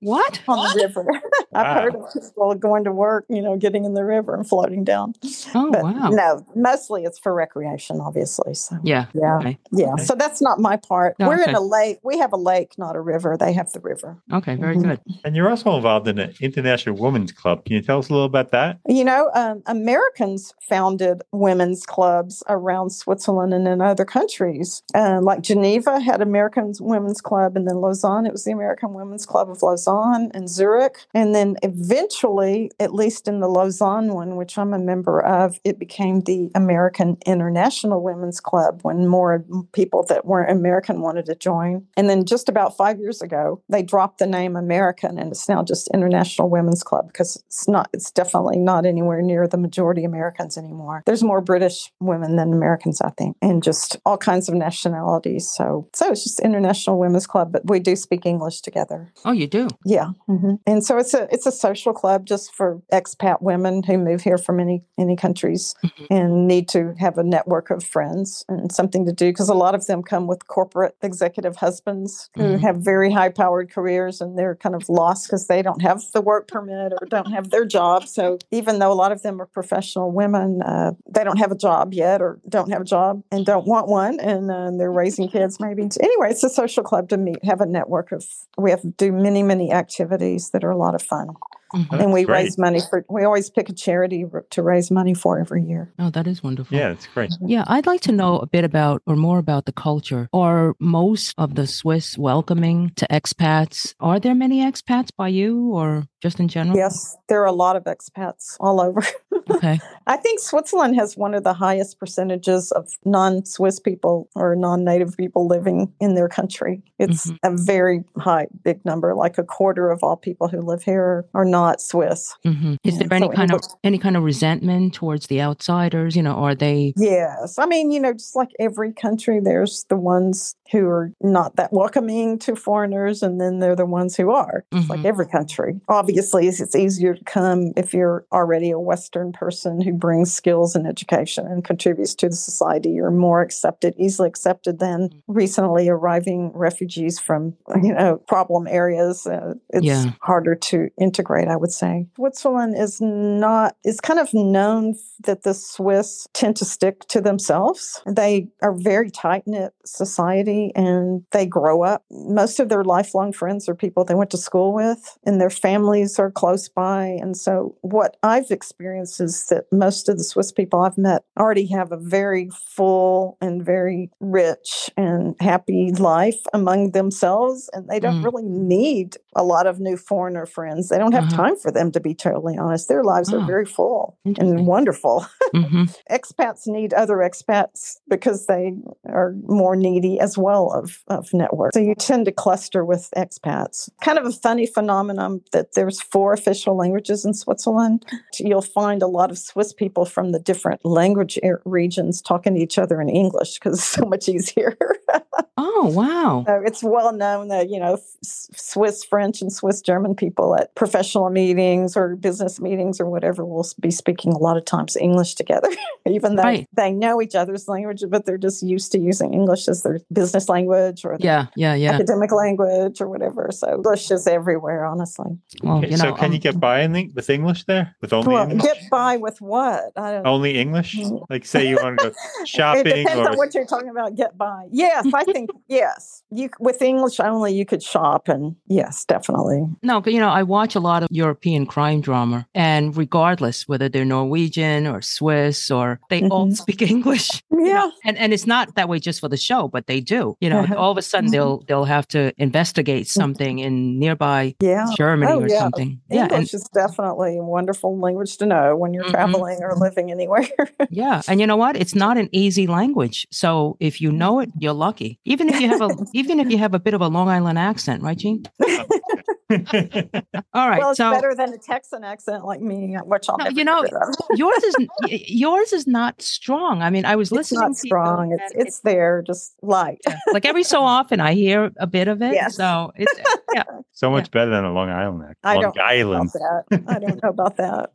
What? on the river. [LAUGHS] I've heard of people going to work, you know, getting in the river and floating down. Oh, But wow. no, mostly it's for recreation, obviously. So Yeah. yeah, Okay. yeah. Okay. So that's not my part. No, We're in a lake. We have a lake, not a river. They have the river. Okay. Very Mhm. good. And you're also involved in the International Women's Club. Can you tell us a little about that? You know, um, Americans founded women's clubs around Switzerland and in other countries. Uh, like Geneva had American Women's Club, and then Lausanne, it was the American Women's Club of Lausanne and Zurich. And then eventually, at least in the Lausanne one, which I'm a member of, it became the American International Women's Club when more people that weren't American wanted to join. And then just about five years ago, they dropped the name American and it's now just International Women's Club because it's not, it's definitely not anywhere near the majority Americans anymore. There's more British women than Americans, I think, and just all kinds of nationalities. So, so it's just International Women's Club, but we do speak English together. Oh, you do. Yeah, hmm and so it's a it's a social club just for expat women who move here from any any countries Mhm. and need to have a network of friends and something to do because a lot of them come with corporate executive husbands who Mhm. have very high powered careers and they're kind of lost because they don't have the work permit or don't have their job. So even though a lot of them are professional women, uh, they don't have a job yet or don't have a job and don't want one, and uh, they're raising kids maybe. Anyway, it's a social club to meet, have a network of. We have to do many many activities that are a lot of fun, Mhm. Oh, and we great. raise money for. We always pick a charity to raise money for every year. Oh, that is wonderful. Yeah, it's great. Yeah, I'd like to know a bit about or more about the culture. Are most of the Swiss welcoming to expats? Are there many expats by you or just in general? Yes, there are a lot of expats all over. Okay. [LAUGHS] I think Switzerland has one of the highest percentages of non-Swiss people or non-native people living in their country. It's Mhm. a very high, big number. Like a quarter of all people who live here are not Swiss. hmm Is there any so kind of any kind of resentment towards the outsiders? You know, are they? Yes, I mean, you know, just like every country, there's the ones who are not that welcoming to foreigners, and then they're the ones who are. It's like every country. Obviously, it's it's easier to come if you're already a Western person who brings skills and education and contributes to the society. You're more accepted, easily accepted than recently arriving refugees from, you know, problem areas. Uh, it's Yeah. harder to integrate, I would say. Switzerland is not, is kind of known that the Swiss tend to stick to themselves. They are very tight knit society and they grow up. Most of their lifelong friends are people they went to school with, and their families are close by. And so, what I've experienced is that most of the Swiss people I've met already have a very full and very rich and happy life among themselves, and they don't Mm. really need a lot of new foreigner friends. They don't have Uh-huh. Time for them, to be totally honest. Their lives Oh, are very full and wonderful. [LAUGHS] hmm expats need other expats because they are more needy as well of, of network. So you tend to cluster with expats. Kind of a funny phenomenon that there's four official languages in Switzerland. You'll find a lot of Swiss people from the different language ar- regions talking to each other in English because it's so much easier. [LAUGHS] Oh, wow. So it's well known that, you know, S- Swiss French and Swiss German people at professional meetings or business meetings or whatever will be speaking a lot of times English together, [LAUGHS] even though Right. they know each other's language, but they're just used to using English as their business language or their Yeah, yeah, yeah. academic language or whatever. So English is everywhere, honestly. Well, Okay, you know, so can you um, get by in the, with English there? With only Well, English? get by with what? I don't only English? Mm. Like say you want to go [LAUGHS] shopping it depends or on what you're talking about. Get by. Yes, I think yes. You with English only, you could shop, and yes, definitely. No, but, you know, I watch a lot of European crime drama, and regardless whether they're Norwegian or Swiss or they all Mhm. speak [LAUGHS] English. you know, Yeah. and and it's not that way just for the show, but they do. You know, Uh-huh. all of a sudden Mhm. they'll they'll have to investigate something in nearby Yeah. Germany Oh, or yeah. something. Yeah, and English is definitely a wonderful language to know when you're Mhm. traveling or living anywhere. [LAUGHS] yeah, and you know what? It's not an easy language. So if you know it, you're lucky. Even if you have a even if you have a bit of a Long Island accent, right, Gene? [LAUGHS] [LAUGHS] All right. well, it's so better than a Texan accent like me, which I'll No, never you know, get rid of. yours is yours is not strong. I mean, I was [LAUGHS] It's listening not to strong. It's and it's there, just light. like every so [LAUGHS] often I hear a bit of it. Yes. So it's yeah. so much better than a Long Island accent. I Long don't know Island. about that. I don't know about that.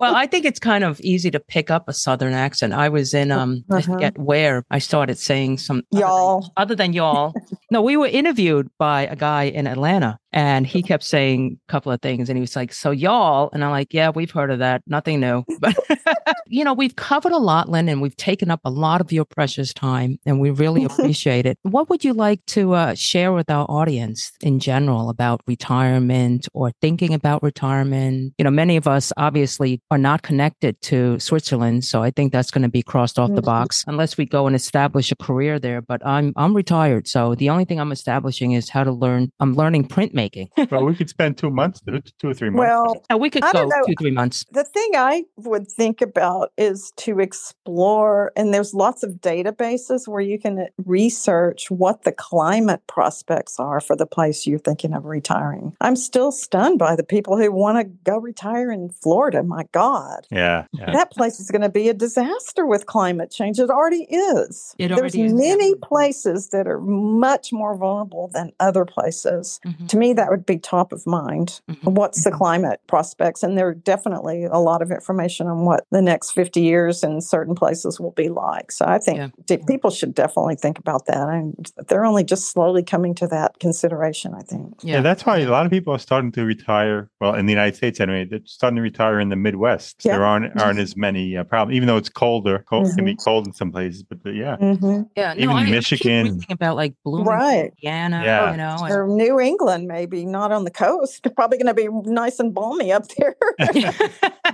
Well, I think it's kind of easy to pick up a southern accent. I was in um I Uh-huh. forget where I started saying some other than- Y'all. other than y'all. No, we were interviewed by a guy in Atlanta and he kept saying a couple of things and he was like, So y'all, and I'm like, Yeah, we've heard of that. Nothing new. [LAUGHS] But you know, we've covered a lot, Lynn, and we've taken up a lot of your precious time and we really [LAUGHS] appreciate it. What would you like to uh, share with our audience in general about retirement or thinking about retirement? You know, many of us obviously are not connected to Switzerland. So I think that's going to be crossed off the box unless we go and establish a career there. But I'm I'm retired. So the only thing I'm establishing is how to learn I'm learning printmaking. [LAUGHS] well, we could spend two months, two, two or three months. Well, Now we could I go two, three months. the thing I would think about is to explore, and there's lots of databases where you can uh, research what the climate prospects are for the place you're thinking of retiring. I'm still stunned by the people who want to go retire in Florida. My God. yeah, yeah. That place is going to be a disaster with climate change. It already is. It There's already is, many places that are much more vulnerable than other places. Mhm, To me, that would be top of mind. mhm. What's the Mhm. climate prospects? And there are definitely a lot of information on what the next 50 years in certain places will be like. So I think Yeah. people should definitely think about that. And they're only just slowly coming to that consideration, I think. Yeah, that's why a lot of people are starting to retire. Well, in the United States, anyway, they're starting to retire in the Midwest. Yeah. There aren't aren't as many uh, problems, even though it's colder. Cold can be Mhm. cold in some places, but uh, yeah, Yeah, Even I, I keep Michigan. reading about like Bloomington, Right. Indiana, Yeah. you know. and- Or New England, maybe not on the coast. Probably going to be nice and balmy up there [LAUGHS]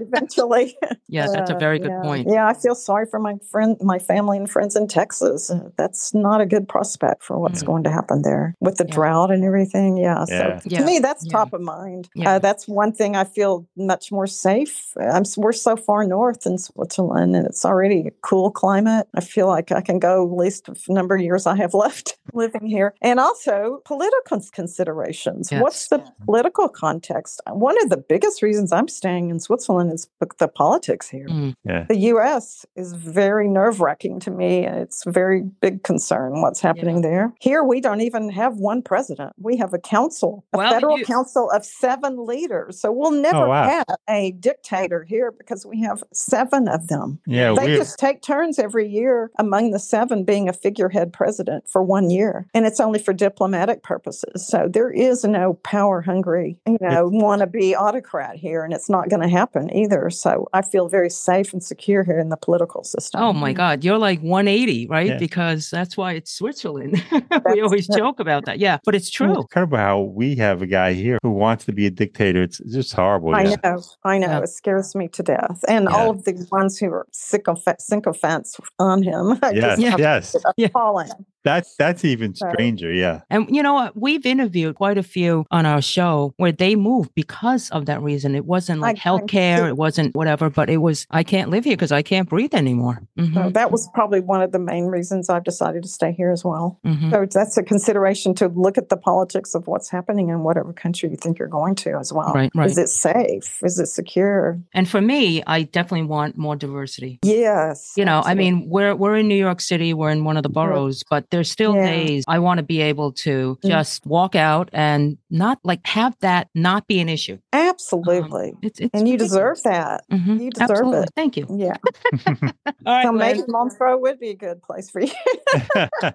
eventually. yeah, that's a Uh, very good yeah. point. Yeah, I feel sorry for my friend, my family and friends in Texas. Uh, That's not a good prospect for what's Mm. going to happen there with the Yeah. drought and everything. Yeah, Yeah. so Yeah, to me, that's yeah. top of mind. Yeah. Uh, that's one thing I feel much more safe. I'm we're so far north in Switzerland, and it's already a cool climate. I feel like I can go at least a number of years I have left [LAUGHS] living here, and also political considerations. What's Yes. the political context? One of the biggest reasons I'm staying in Switzerland is the politics here. Mm. yeah. The U.S. is very nerve wracking to me, and it's a very big concern what's happening there. Here, we don't even have one president. We have a council, a Well, federal you- council of seven leaders. So we'll never wow. have a dictator here because we have seven of them. Yeah, They we just take turns every year among the seven being a figurehead president for one year. And it's only for diplomatic purposes. So there is no power hungry, you know, want to be autocrat here. And it's not going to happen either. So I feel very safe and secure here in the political system. Oh my God, you're like 180, right? Yeah. Because that's why it's Switzerland. [LAUGHS] we always it. joke about that. Yeah, but it's true. It's true. incredible how we have a guy here who wants to be a dictator. It's just horrible. I yeah. know, I know. Yeah. It scares me to death. And Yeah. all of the ones who are sycoph- sycophants on him, I Yes, just Yeah. have yes. to Yeah. appalling. That's that's even Right. stranger. Yeah. And you know what? We've interviewed quite a few on our show where they moved because of that reason. It wasn't like I- I healthcare, see. it wasn't whatever, but it was, I can't live here because I can't breathe anymore. Mhm, So that was probably one of the main reasons I've decided to stay here as well. mhm. So that's a consideration to look at the politics of what's happening in whatever country you think you're going to as well. Right, right. Is it safe? Is it secure? And for me, I definitely want more diversity. Yes. You know, I mean, we're we're in New York City, we're in one of the boroughs, but there's still Yeah. days I want to be able to Mm. just walk out and not like have that not be an issue. absolutely. It's, it's and you ridiculous. deserve that. Mhm, you deserve absolutely. it. Thank you. Yeah. [LAUGHS] [LAUGHS] All right, so maybe Lynn. Montreux would be a good place for you. [LAUGHS]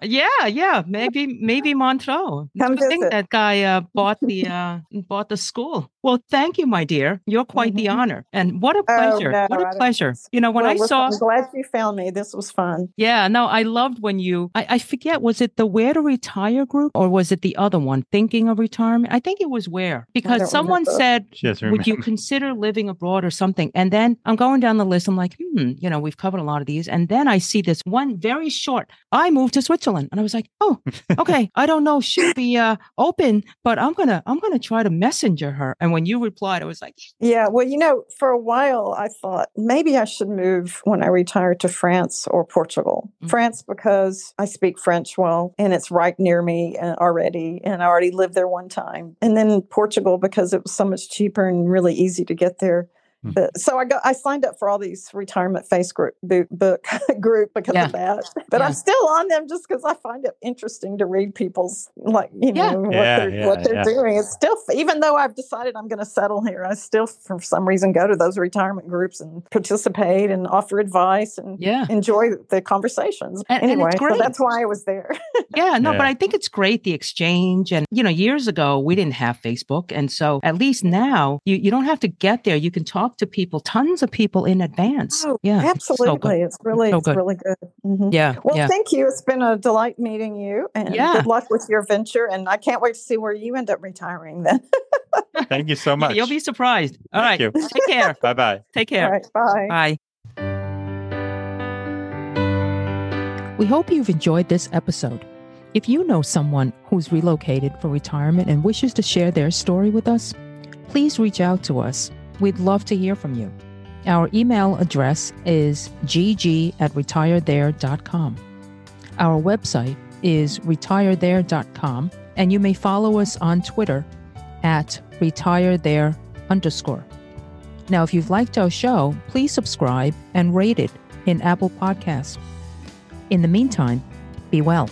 Yeah, yeah, maybe maybe Montreux. It's a Come good thing visit. that guy uh, bought the uh, bought the school. Well, thank you, my dear. You're quite the Mhm. honor, and what a Oh, pleasure! no, what I a don't- pleasure! You know, when Well, I listen, saw I'm glad you found me. This was fun. Yeah, no, I loved when you, I, I forget, was it the Where to Retire group or was it the other one, Thinking of Retirement? I think it was Where, because someone remember. said, Just would you consider living abroad or something? And then I'm going down the list. I'm like, hmm, you know, we've covered a lot of these. And then I see this one very short, I moved to Switzerland. And I was like, oh, [LAUGHS] okay. I don't know she'll be uh, open, but I'm going to, I'm going to try to messenger her. And when you replied, I was like, Yeah, well, you know, for a while I thought maybe I should move when I retire to France or Portugal. Mhm. France because I speak French well and it's right near me uh, already, and I already lived there one time. And then Portugal because it was so much cheaper and really easy to get there. Mm. But so I got I signed up for all these retirement face group book, book [LAUGHS] group because Yeah. of that. But Yeah. I'm still on them just because I find it interesting to read people's like you Yeah. know what Yeah, they're yeah, what they're yeah. doing. It's still even though I've decided I'm going to settle here, I still for some reason go to those retirement groups and participate and offer advice and Yeah. enjoy the conversations. And- and anyway, so that's why I was there. [LAUGHS] Yeah, no, Yeah. but I think it's great the exchange. And, you know, years ago, we mm. didn't have Facebook. And so at least now you, you don't have to get there. You can talk to people, tons of people in advance. Oh, yeah. it's so good. Absolutely, it's really so it's good. really good. Mhm. Yeah. Well, yeah. thank you. It's been a delight meeting you, and Yeah. good luck with your venture. And I can't wait to see where you end up retiring. Then, [LAUGHS] Thank you so Yeah, much. You'll be surprised. All right. Thank you. Take care. [LAUGHS] Bye bye. Take care. all right, bye. Bye. We hope you've enjoyed this episode. If you know someone who's relocated for retirement and wishes to share their story with us, please reach out to us. We'd love to hear from you. Our email address is gg at retirethere.com. Our website is retirethere.com, and you may follow us on Twitter at retirethere underscore. Now, if you've liked our show, please subscribe and rate it in Apple Podcasts. In the meantime, be well.